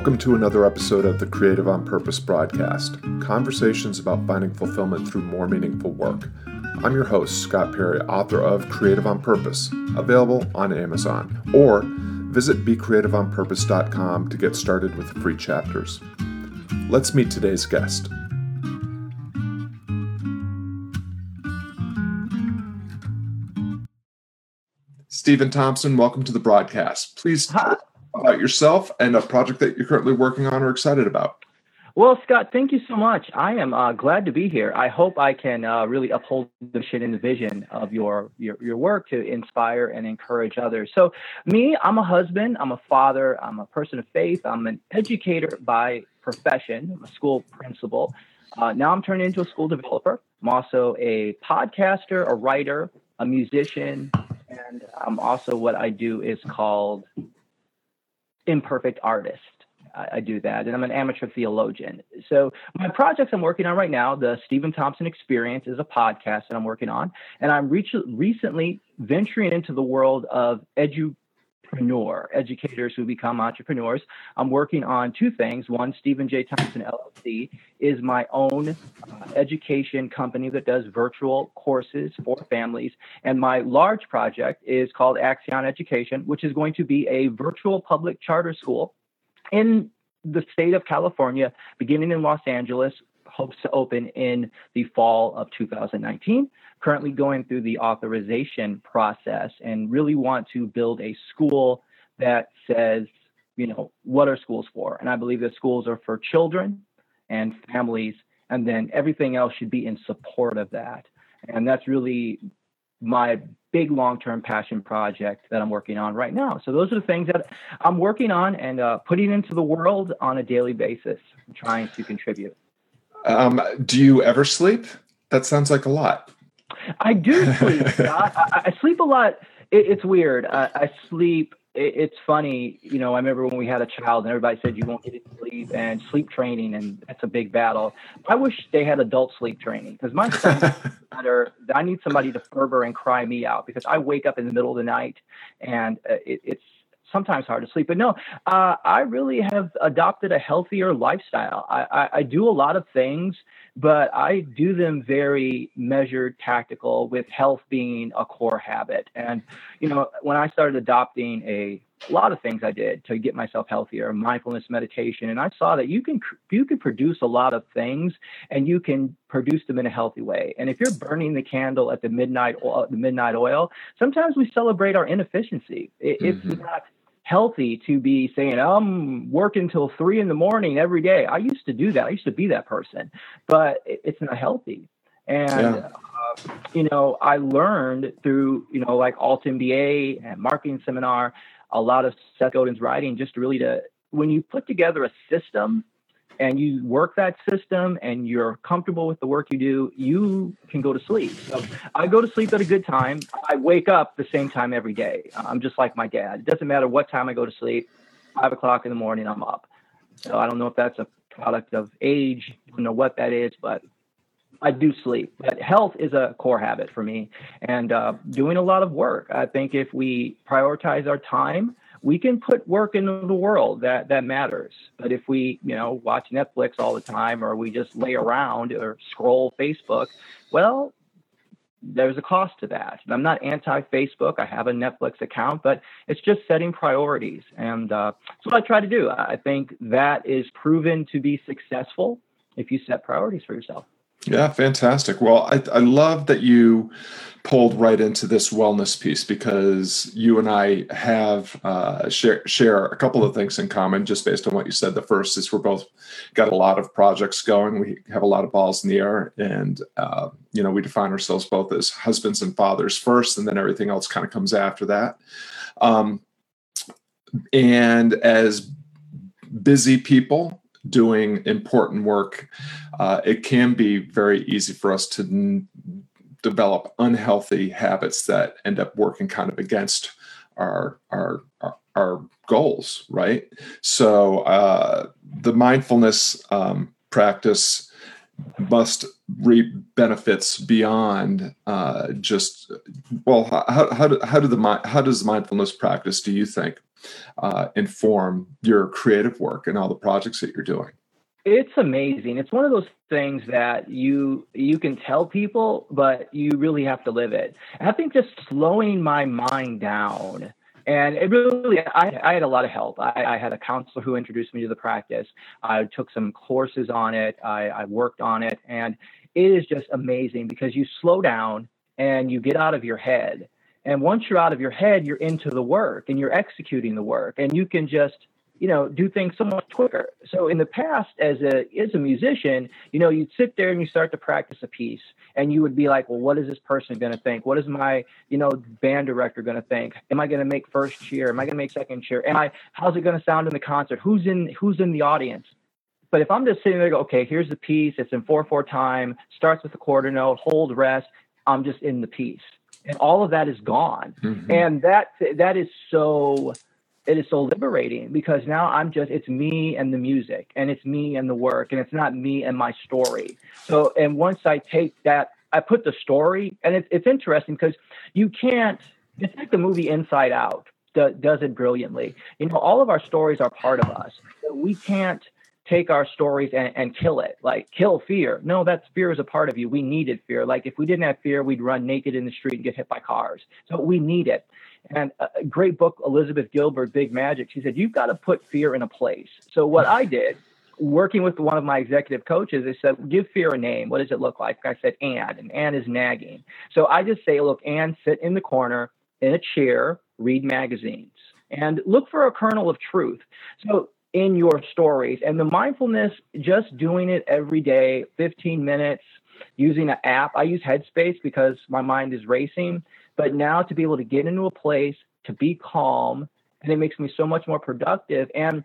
Welcome to another episode of the Creative on Purpose broadcast conversations about finding fulfillment through more meaningful work. I'm your host, Scott Perry, author of Creative on Purpose, available on Amazon, or visit becreativeonpurpose.com to get started with free chapters. Let's meet today's guest. Stephen Thompson, welcome to the broadcast. Please tell about yourself and a project that you're currently working on or excited about. Well, Scott, thank you so much. I am uh, glad to be here. I hope I can uh, really uphold the mission and the vision of your, your your work to inspire and encourage others. So, me, I'm a husband, I'm a father, I'm a person of faith, I'm an educator by profession, I'm a school principal. Uh, now I'm turning into a school developer. I'm also a podcaster, a writer, a musician, and I'm also what I do is called imperfect artist. I, I, do that, and I'm an amateur theologian. So my projects I'm working on right now, the Stephen Thompson Experience, is a podcast that I'm working on, and I'm re- recently venturing into the world of edu entrepreneur, educators who become entrepreneurs. I'm working on two things. One, Stephen J. Thompson LLC is my own uh, education company that does virtual courses for families. And my large project is called Axion Education, which is going to be a virtual public charter school in the state of California, beginning in Los Angeles, hopes to open in the fall of 2019 currently going through the authorization process and really want to build a school that says, you know, what are schools for? And I believe that schools are for children and families, and then everything else should be in support of that. And that's really my big long-term passion project that I'm working on right now. So those are the things that I'm working on and uh, putting into the world on a daily basis, trying to contribute. Um, do you ever sleep? That sounds like a lot. I do sleep. I, I, sleep a lot. It, it's weird. I, I sleep. It, it's funny. You know, I remember when we had a child and everybody said you won't get to sleep and sleep training, and that's a big battle. I wish they had adult sleep training because my son matter. I need somebody to Ferber and cry me out because I wake up in the middle of the night and uh, it, it's sometimes hard to sleep. But no, uh, I really have adopted a healthier lifestyle. I, I, I, do a lot of things but I do them very measured, tactical, with health being a core habit. And, you know, when I started adopting a, a lot of things I did to get myself healthier, mindfulness, meditation, and I saw that you can you can produce a lot of things, and you can produce them in a healthy way. And if you're burning the candle at the midnight oil, the midnight oil, sometimes we celebrate our inefficiency. It, mm-hmm. It's not healthy to be saying I'm working till three in the morning every day. I used to do that. I used to be that person, but it's not healthy. And yeah. uh, you know, I learned through you know like Alt MBA and marketing seminar, a lot of Seth Godin's writing, just really to when you put together a system and you work that system and you're comfortable with the work you do, you can go to sleep. So I go to sleep at a good time. I wake up the same time every day. I'm just like my dad. It doesn't matter what time I go to sleep. Five o'clock in the morning, I'm up. So I don't know if that's a product of age. I don't know what that is, but I do sleep. But health is a core habit for me, and uh, doing a lot of work. I think if we prioritize our time we can put work into the world that that matters. But if we, you know, watch Netflix all the time or we just lay around or scroll Facebook, well, there's a cost to that. And I'm not anti-Facebook. I have a Netflix account, but it's just setting priorities, and uh, that's what I try to do. I think that is proven to be successful if you set priorities for yourself. Yeah, fantastic. Well, I, I love that you pulled right into this wellness piece because you and I have uh, share share a couple of things in common just based on what you said. The first is we're both got a lot of projects going. We have a lot of balls in the air, and uh, you know we define ourselves both as husbands and fathers first, and then everything else kind of comes after that. Um, and as busy people doing important work, uh, it can be very easy for us to n- develop unhealthy habits that end up working kind of against our our our, our goals, right? So uh, the mindfulness um, practice must reap benefits beyond uh, just well how, how, do, how do the how does mindfulness practice do you think uh, inform your creative work and all the projects that you're doing? It's amazing. It's one of those things that you you can tell people, but you really have to live it. And I think just slowing my mind down and it really, I, I had a lot of help. I, I, had a counselor who introduced me to the practice. I took some courses on it. I, I worked on it. And it is just amazing because you slow down and you get out of your head. And once you're out of your head, you're into the work and you're executing the work. And you can just you know, do things so much quicker. So in the past, as a as a musician, you know, you'd sit there and you start to practice a piece, and you would be like, well, what is this person going to think? What is my, you know, band director going to think? Am I going to make first cheer? Am I going to make second cheer? Am I? How's it going to sound in the concert? Who's in Who's in the audience? But if I'm just sitting there, go, okay, here's the piece. It's in four four time. Starts with the quarter note. Hold rest. I'm just in the piece, and all of that is gone. Mm-hmm. And that that is so it is so liberating because now I'm just it's me and the music and it's me and the work and it's not me and my story. So and once I take that I put the story and it's it's interesting because you can't it's like the movie Inside Out does it brilliantly. You know, all of our stories are part of us. We can't take our stories and, and kill it, like kill fear. No, that fear is a part of you. We needed fear. Like if we didn't have fear, we'd run naked in the street and get hit by cars. So we need it. And a great book, Elizabeth Gilbert, Big Magic, she said, you've got to put fear in a place. So what I did, working with one of my executive coaches, I said, give fear a name. What does it look like? I said, Anne, and Anne is nagging. So I just say, look, Anne, sit in the corner in a chair, read magazines, and look for a kernel of truth. So in your stories and the mindfulness, just doing it every day, 15 minutes, using an app. I use Headspace because my mind is racing. But now to be able to get into a place, to be calm, and it makes me so much more productive. And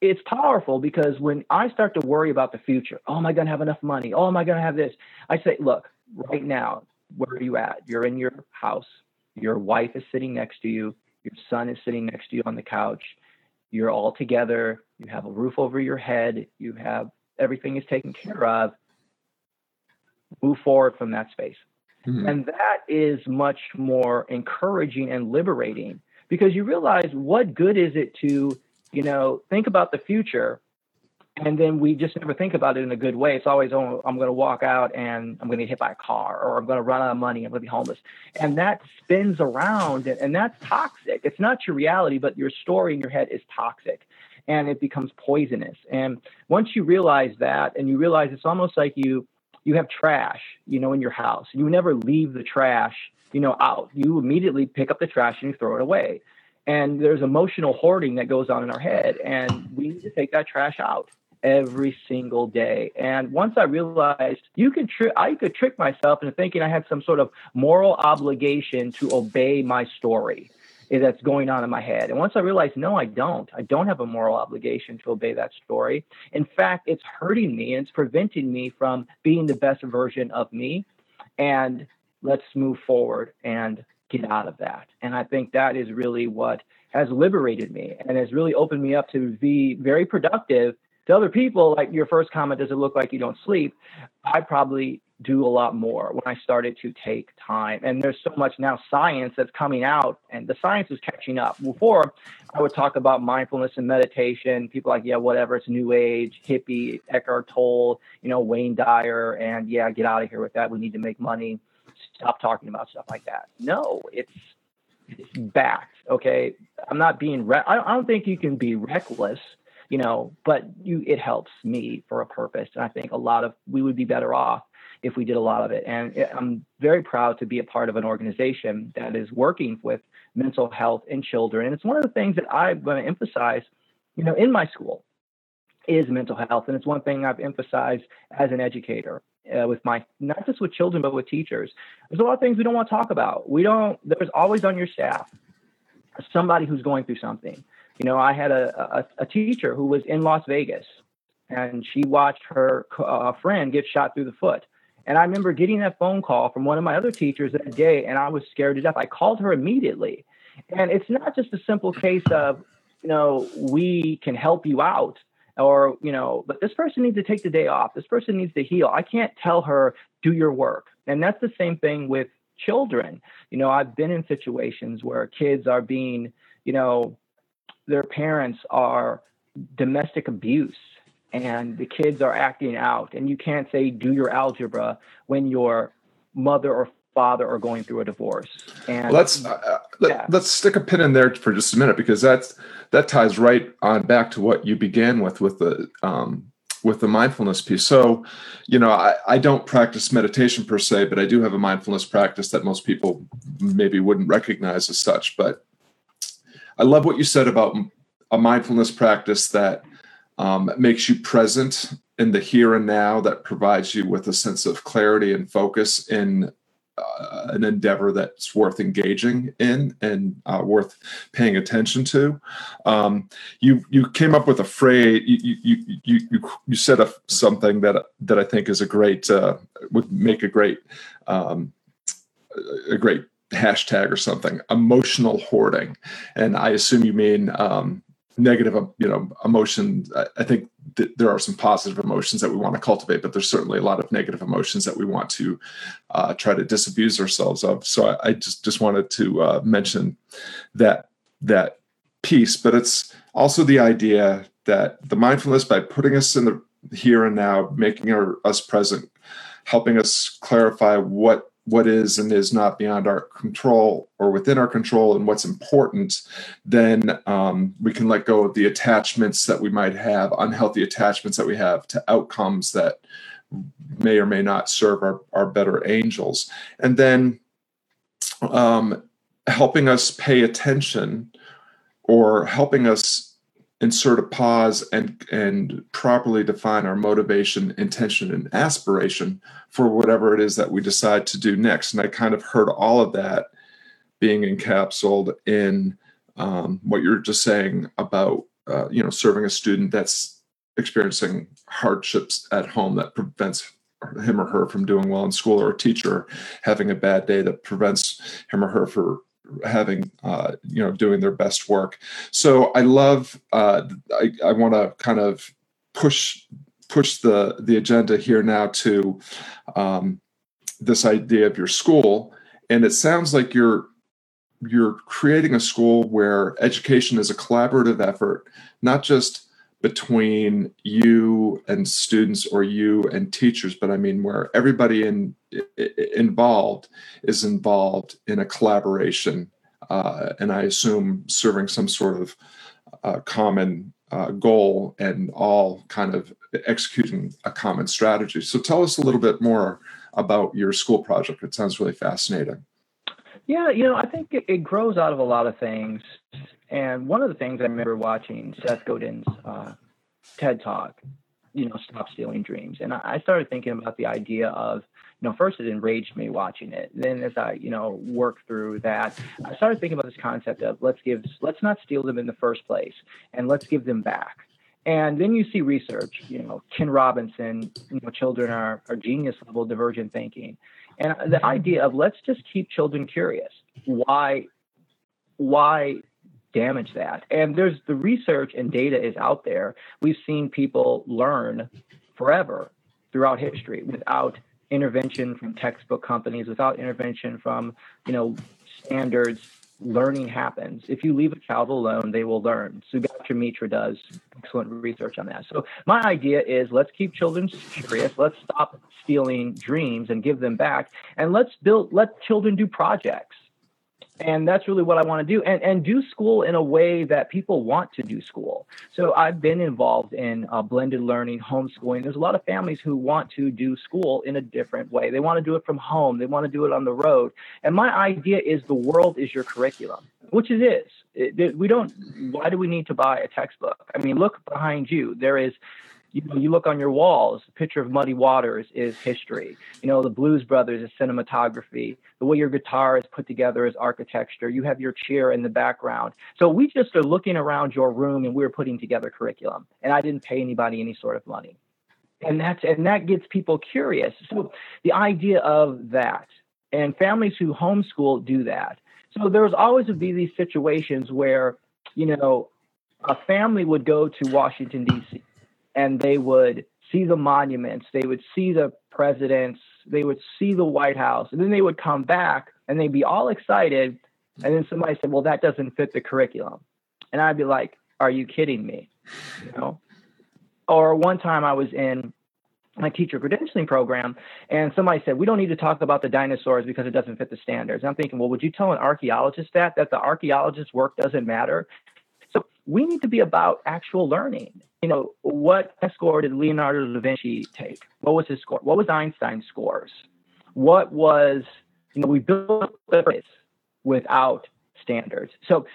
it's powerful because when I start to worry about the future, oh, am I going to have enough money? Oh, am I going to have this? I say, look, right now, where are you at? You're in your house. Your wife is sitting next to you. Your son is sitting next to you on the couch. You're all together. You have a roof over your head. You have everything is taken care of. Move forward from that space. Mm-hmm. And that is much more encouraging and liberating because you realize what good is it to, you know, think about the future and then we just never think about it in a good way. It's always, oh, I'm going to walk out and I'm going to get hit by a car, or I'm going to run out of money, I'm going to be homeless, and that spins around, and, that's toxic. It's not your reality, but your story in your head is toxic, and it becomes poisonous. And once you realize that, and you realize it's almost like you you have trash, you know, in your house. You never leave the trash, you know, out. You immediately pick up the trash and you throw it away. And there's emotional hoarding that goes on in our head, and we need to take that trash out every single day. And once I realized you could tri- I could trick myself into thinking I had some sort of moral obligation to obey my story that's going on in my head. And once I realized, no, I don't. I don't have a moral obligation to obey that story. In fact, it's hurting me and it's preventing me from being the best version of me. And let's move forward and get out of that. And I think that is really what has liberated me and has really opened me up to be very productive to other people. Like your first comment, does it look like you don't sleep? I probably do a lot more when I started to take time. And there's so much now science that's coming out, and the science is catching up. Before, I would talk about mindfulness and meditation. People like, yeah, whatever, it's new age, hippie, Eckhart Tolle, you know, Wayne Dyer, and yeah, get out of here with that. We need to make money. Stop talking about stuff like that. No, it's it's backed. Okay, I'm not being. Re- I don't think you can be reckless you know but you it helps me for a purpose and i think a lot of we would be better off if we did a lot of it. And I'm very proud to be a part of an organization that is working with mental health in children. And it's one of the things that I'm going to emphasize, you know, in my school is mental health. And it's one thing I've emphasized as an educator. Uh, with my not just with children but with teachers there's a lot of things we don't want to talk about we don't there's always on your staff somebody who's going through something you know i had a, a, a teacher who was in las vegas and she watched her uh, friend get shot through the foot and I remember getting that phone call from one of my other teachers that day, and I was scared to death. I called her immediately. And it's not just a simple case of, you know, we can help you out or, you know, but this person needs to take the day off. This person needs to heal. I can't tell her, do your work. And that's the same thing with children. You know, I've been in situations where kids are being, you know, their parents are domestic abuse and the kids are acting out. And you can't say do your algebra when your mother or father are going through a divorce. And let's uh, let, yeah. let's stick a pin in there for just a minute because that's that ties right on back to what you began with with the um, with the mindfulness piece. So you know I, I don't practice meditation per se but i do have a mindfulness practice that most people maybe wouldn't recognize as such but i love what you said about a mindfulness practice that um, makes you present in the here and now that provides you with a sense of clarity and focus in uh, an endeavor that's worth engaging in and uh, worth paying attention to. Um, you you came up with a phrase. You you you you, you said a, something that that I think is a great uh, would make a great um, a great hashtag or something. Emotional hoarding, and I assume you mean um, negative you know emotion. I think th- there are some positive emotions that we want to cultivate but there's certainly a lot of negative emotions that we want to uh, try to disabuse ourselves of. So i, I just just wanted to uh, mention that that piece. But it's also the idea that the mindfulness by putting us in the here and now making our, us present helping us clarify what what is and is not beyond our control or within our control and what's important, then um, we can let go of the attachments that we might have, unhealthy attachments that we have to outcomes that may or may not serve our, our better angels. And then um, helping us pay attention or helping us insert a pause and and properly define our motivation intention and aspiration for whatever it is that we decide to do next. And i kind of heard all of that being encapsulated in um, what you're just saying about uh, you know serving a student that's experiencing hardships at home that prevents him or her from doing well in school or a teacher having a bad day that prevents him or her for having uh, you know doing their best work. So I love. Uh, I, I want to kind of push push the the agenda here now to um, this idea of your school, and it sounds like you're you're creating a school where education is a collaborative effort, not just between you and students or you and teachers, but I mean where everybody in, involved is involved in a collaboration, uh, and I assume serving some sort of uh, common uh, goal and all kind of executing a common strategy. So tell us a little bit more about your school project. It sounds really fascinating. Yeah, you know, I think it, it grows out of a lot of things. And one of the things I remember watching Seth Godin's uh, TED Talk, you know, Stop Stealing Dreams. And I started thinking about the idea of, you know, first it enraged me watching it. Then as I, you know, worked through that, I started thinking about this concept of let's give, let's not steal them in the first place and let's give them back. And then you see research, you know, Ken Robinson, you know, children are, are genius level divergent thinking. And the idea of let's just keep children curious. Why, why damage that? And there's the research and data is out there. We've seen people learn forever throughout history without intervention from textbook companies, without intervention from, you know, standards. Learning happens. If you leave a child alone, they will learn. Sugata Mitra does excellent research on that. So my idea is let's keep children curious. Let's stop stealing dreams and give them back, and let's build. Let children do projects and that's really what I want to do and, and do school in a way that people want to do school. So I've been involved in uh, blended learning, homeschooling. There's a lot of families who want to do school in a different way. They want to do it from home. They want to do it on the road. And my idea is the world is your curriculum, which it is. It, it, we don't, why do we need to buy a textbook? I mean, look behind you. There is you know, you look on your walls, the picture of Muddy Waters is history. You know, the Blues Brothers is cinematography. The way your guitar is put together is architecture. You have your chair in the background. So we just are looking around your room and we're putting together curriculum. And I didn't pay anybody any sort of money. And that's and that gets people curious. So the idea of that and families who homeschool do that. So there's always to be these situations where, you know, a family would go to Washington, D.C and they would see the monuments, they would see the presidents, they would see the White House, and then they would come back and they'd be all excited. And then somebody said, Well, that doesn't fit the curriculum. And I'd be like, are you kidding me? You know? Or one time I was in my teacher credentialing program and somebody said we don't need to talk about the dinosaurs because it doesn't fit the standards and i'm thinking well would you tell an archaeologist that that the archaeologist's work doesn't matter we need to be about actual learning. You know what score did leonardo da vinci take? What was his score? What was einstein's scores? What was you know we built without standards. So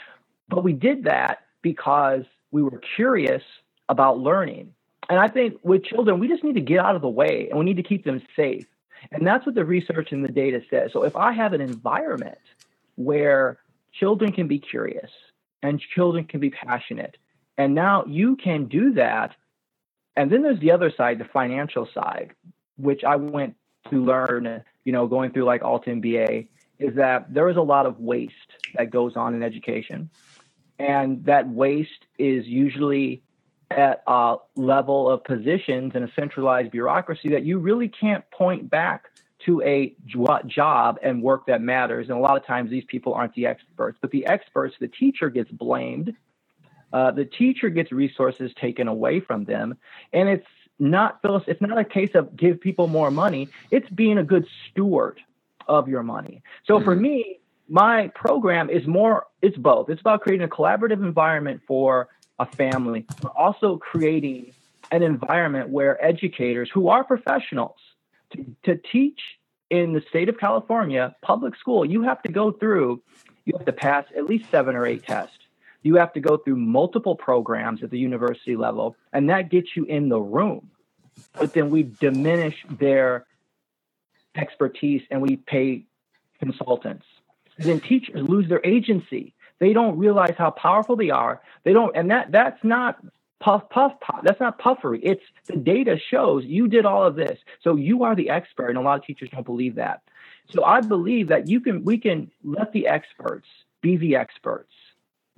but we did that because we were curious about learning. And I think with children, we just need to get out of the way and we need to keep them safe. And that's what the research and the data says. So if I have an environment where children can be curious and children can be passionate, and now you can do that. And then there's the other side, the financial side, which I went to learn, you know, going through like Alt MBA, is that there is a lot of waste that goes on in education. And that waste is usually at a level of positions in a centralized bureaucracy that you really can't point back to a job and work that matters. And a lot of times these people aren't the experts, but the experts, the teacher gets blamed. Uh, the teacher gets resources taken away from them. And it's not, Phyllis, it's not a case of give people more money. It's being a good steward of your money. So mm-hmm. for me, my program is more, it's both. It's about creating a collaborative environment for a family, but also creating an environment where educators who are professionals to, to teach in the state of California, public school, you have to go through, you have to pass at least seven or eight tests. You have to go through multiple programs at the university level, and that gets you in the room. But then we diminish their expertise and we pay consultants. And then teachers lose their agency they don't realize how powerful they are. They don't, and that that's not puff puff puff. That's not puffery. It's the data shows you did all of this, so you are the expert. And a lot of teachers don't believe that. So I believe that you can we can let the experts be the experts,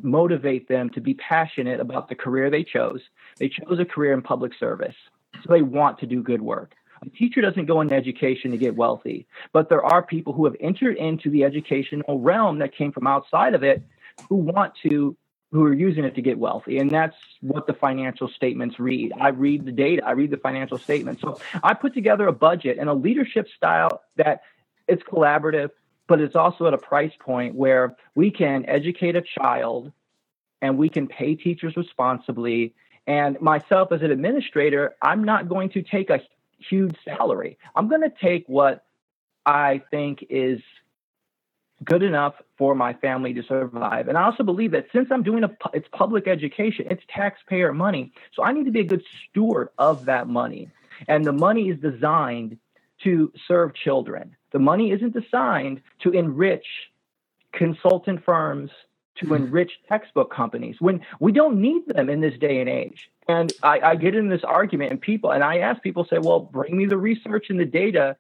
motivate them to be passionate about the career they chose. They chose a career in public service, so they want to do good work. A teacher doesn't go into education to get wealthy, but there are people who have entered into the educational realm that came from outside of it who want to who are using it to get wealthy. And that's what the financial statements read. I read the data. I read the financial statements. So i put together a budget and a leadership style that it's collaborative but it's also at a price point where we can educate a child and we can pay teachers responsibly. And myself as an administrator i'm not going to take a huge salary. I'm going to take what i think is good enough for my family to survive. And I also believe that since I'm doing a it's public education, it's taxpayer money. So I need to be a good steward of that money. And the money is designed to serve children. The money isn't designed to enrich consultant firms, to hmm. enrich textbook companies when we don't need them in this day and age. And I, I get in this argument and people and I ask people say, well, bring me the research and the data.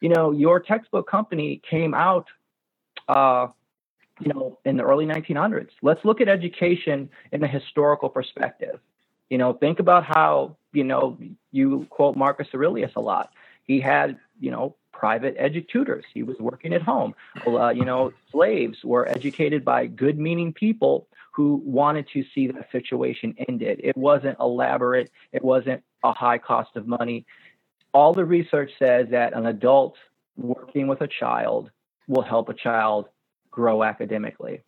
You know, your textbook company came out uh, you know, in the early 1900s. Let's look at education in a historical perspective. You know, think about how, you know, you quote Marcus Aurelius a lot. He had, you know, private educators. He was working at home. Uh, you know, slaves were educated by good meaning people who wanted to see that situation ended. It wasn't elaborate, it wasn't a high cost of money. All the research says that an adult working with a child will help a child grow academically.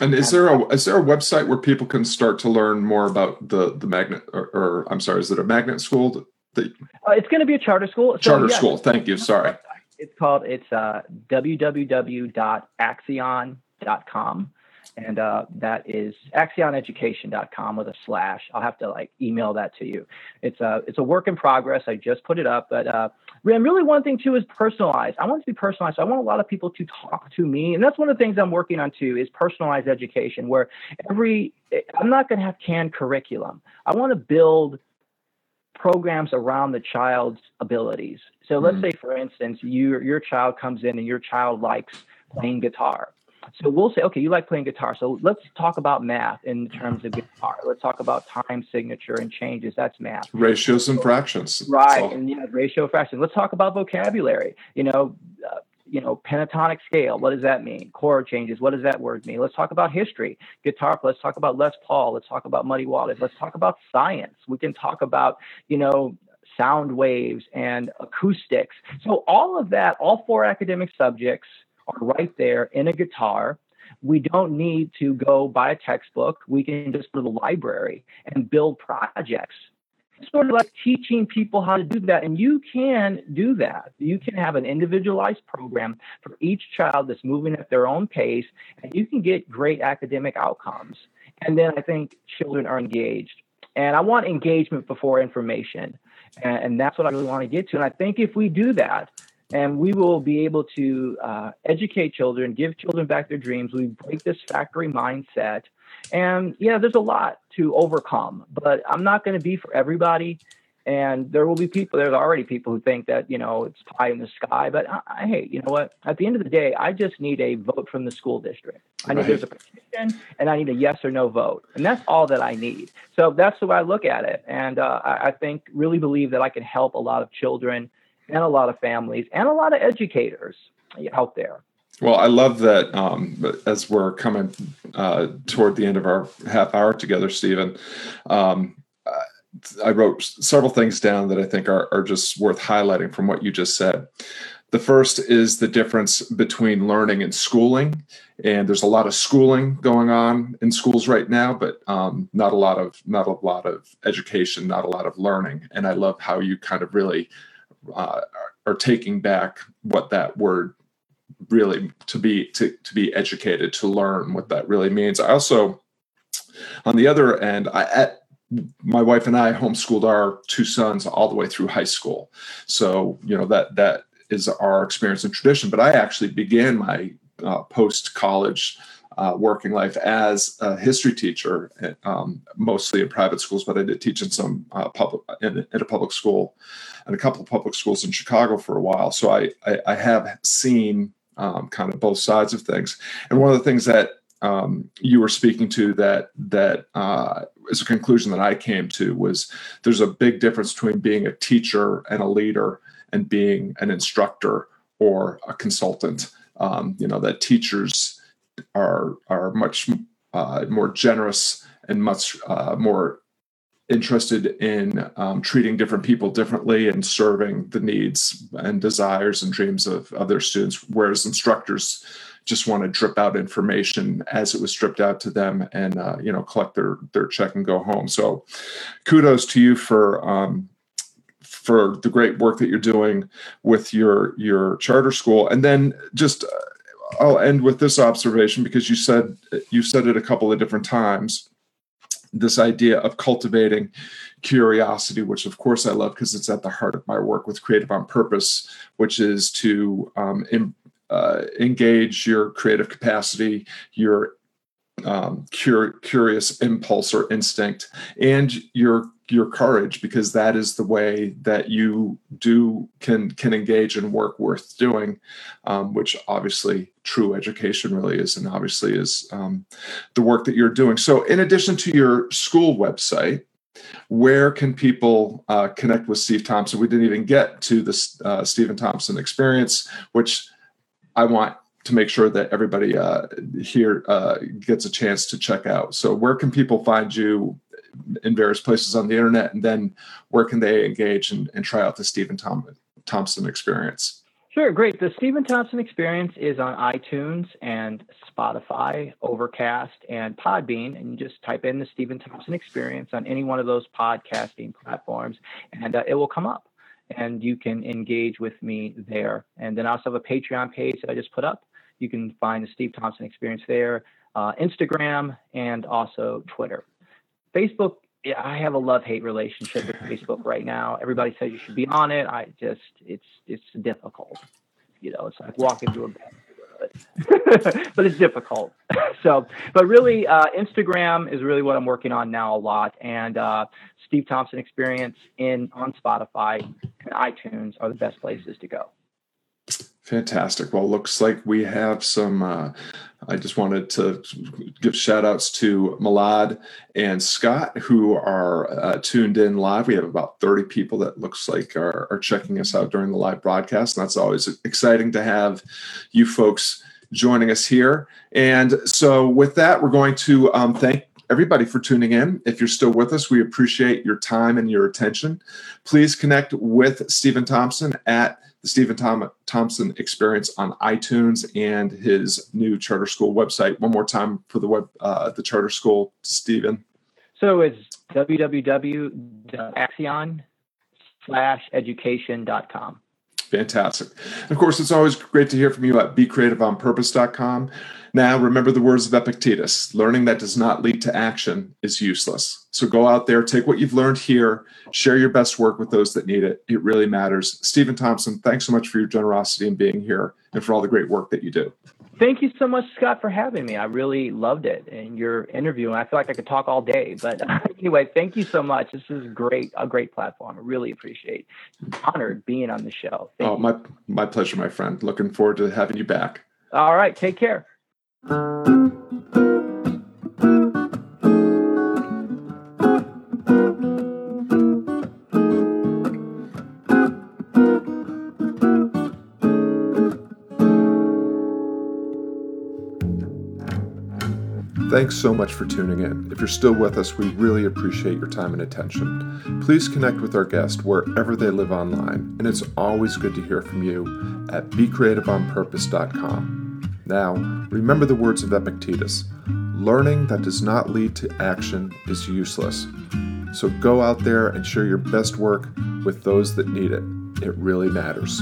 And is there a is there a website where people can start to learn more about the the magnet or, or I'm sorry, is it a magnet school? That, uh, it's going to be a charter school. Charter so, yeah, school. Thank you. Sorry. It's called it's uh, www.axeon.com and uh, that is axeoneducation.com with a slash. I'll have to like email that to you. It's a it's a work in progress. I just put it up, but uh, really one thing too is personalized. I want it to be personalized. So I want a lot of people to talk to me, and that's one of the things I'm working on too is personalized education, where every I'm not going to have canned curriculum. I want to build programs around the child's abilities. So let's mm-hmm. say, for instance, your your child comes in and your child likes playing guitar. So we'll say, okay, you like playing guitar. So let's talk about math in terms of guitar. Let's talk about time signature and changes. That's math. Ratios and fractions. Right. And yeah, ratio fraction. Let's talk about vocabulary. You know, uh, you know, pentatonic scale. What does that mean? Chord changes. What does that word mean? Let's talk about history. Guitar. Let's talk about Les Paul. Let's talk about Muddy Waters. Let's talk about science. We can talk about, you know, sound waves and acoustics. So all of that, all four academic subjects are right there in a guitar. We don't need to go buy a textbook. We can just go to the library and build projects It's sort of like teaching people how to do that. And you can do that. You can have an individualized program for each child that's moving at their own pace, and you can get great academic outcomes. And then I think children are engaged. And I want engagement before information. And, and that's what I really want to get to. And I think if we do that, and we will be able to uh, educate children, give children back their dreams. We break this factory mindset and yeah, there's a lot to overcome, but I'm not going to be for everybody. And there will be people, there's already people who think that, you know, it's pie in the sky. But I, I, hey, you know what? At the end of the day, I just need a vote from the school district. I need right. there's a petition and I need a yes or no vote. And that's all that I need. So that's the way I look at it. And uh, I, I think, really believe that I can help a lot of children and a lot of families and a lot of educators out there. Well, I love that um, as we're coming uh, toward the end of our half hour together, Stephen. Um, I wrote several things down that I think are, are just worth highlighting from what you just said. The first is the difference between learning and schooling. And there's a lot of schooling going on in schools right now, but um, not a lot of not a lot of education, not a lot of learning. And I love how you kind of really uh, are taking back what that word really to be to, to be educated to learn what that really means. I also on the other end i at, my wife and i homeschooled our two sons all the way through high school. So you know that that is our experience and tradition. But i actually began my uh, post college uh, working life as a history teacher, um, mostly in private schools, but I did teach in some uh, public in, in, a public school and a couple of public schools in Chicago for a while. So I, I, I have seen um, kind of both sides of things. And one of the things that um, you were speaking to that that uh, is a conclusion that I came to was there's a big difference between being a teacher and a leader and being an instructor or a consultant. Um, you know that teachers are are much uh, more generous and much uh, more interested in um, treating different people differently and serving the needs and desires and dreams of, of their students, whereas instructors just want to drip out information as it was stripped out to them and uh, you know collect their their check and go home. So, kudos to you for um, for the great work that you're doing with your your charter school, and then just. I'll end with this observation because you said you said it a couple of different times. This idea of cultivating curiosity, which of course I love because it's at the heart of my work with Creative on Purpose, which is to um, uh, engage your creative capacity, your um, cur- curious impulse or instinct, and your your courage because that is the way that you do can can engage in work worth doing um, which obviously true education really is and obviously is um, the work that you're doing so in addition to your school website where can people uh, connect with steve thompson we didn't even get to the uh, stephen thompson experience which i want to make sure that everybody uh, here uh, gets a chance to check out. So, where can people find you in various places on the internet, and then where can they engage and, and try out the Stephen Tom- Thompson experience? Sure, great. The Stephen Thompson experience is on iTunes and Spotify, Overcast, and Podbean. And you just type in the Stephen Thompson experience on any one of those podcasting platforms, and uh, it will come up. And you can engage with me there. And then I also have a Patreon page that I just put up. You can find the Steve Thompson experience there, uh, Instagram, and also Twitter. Facebook, yeah, I have a love hate relationship with Facebook right now. Everybody says you should be on it. I just, it's, it's difficult. You know, it's like walking through a bed. but it's difficult. so, but really, uh, Instagram is really what I'm working on now a lot, and uh, Steve Thompson Experience in on Spotify and iTunes are the best places to go. Fantastic. Well, looks like we have some. Uh, I just wanted to give shout outs to Malad and Scott who are uh, tuned in live. We have about 30 people that looks like are, are checking us out during the live broadcast. And that's always exciting to have you folks joining us here. And so, with that, we're going to um, thank everybody for tuning in. If you're still with us, we appreciate your time and your attention. Please connect with Stephen Thompson at the Stephen Thompson Experience on iTunes and his new charter school website. One more time for the web, uh, the charter school, Stephen. So it's www.axion slash education.com. Fantastic. of course, it's always great to hear from you at becreativeonpurpose.com. Now, remember the words of Epictetus learning that does not lead to action is useless. So go out there, take what you've learned here, share your best work with those that need it. It really matters. Stephen Thompson, thanks so much for your generosity in being here and for all the great work that you do. Thank you so much, Scott, for having me. I really loved it and your interview. And I feel like I could talk all day. But anyway, thank you so much. This is great, a great platform. I really appreciate it. Honored being on the show. Thank oh, you. my my pleasure, my friend. Looking forward to having you back. All right. Take care. Thanks so much for tuning in. If you're still with us, we really appreciate your time and attention. Please connect with our guest wherever they live online, and it's always good to hear from you at becreativeonpurpose.com. Now, remember the words of Epictetus learning that does not lead to action is useless. So go out there and share your best work with those that need it. It really matters.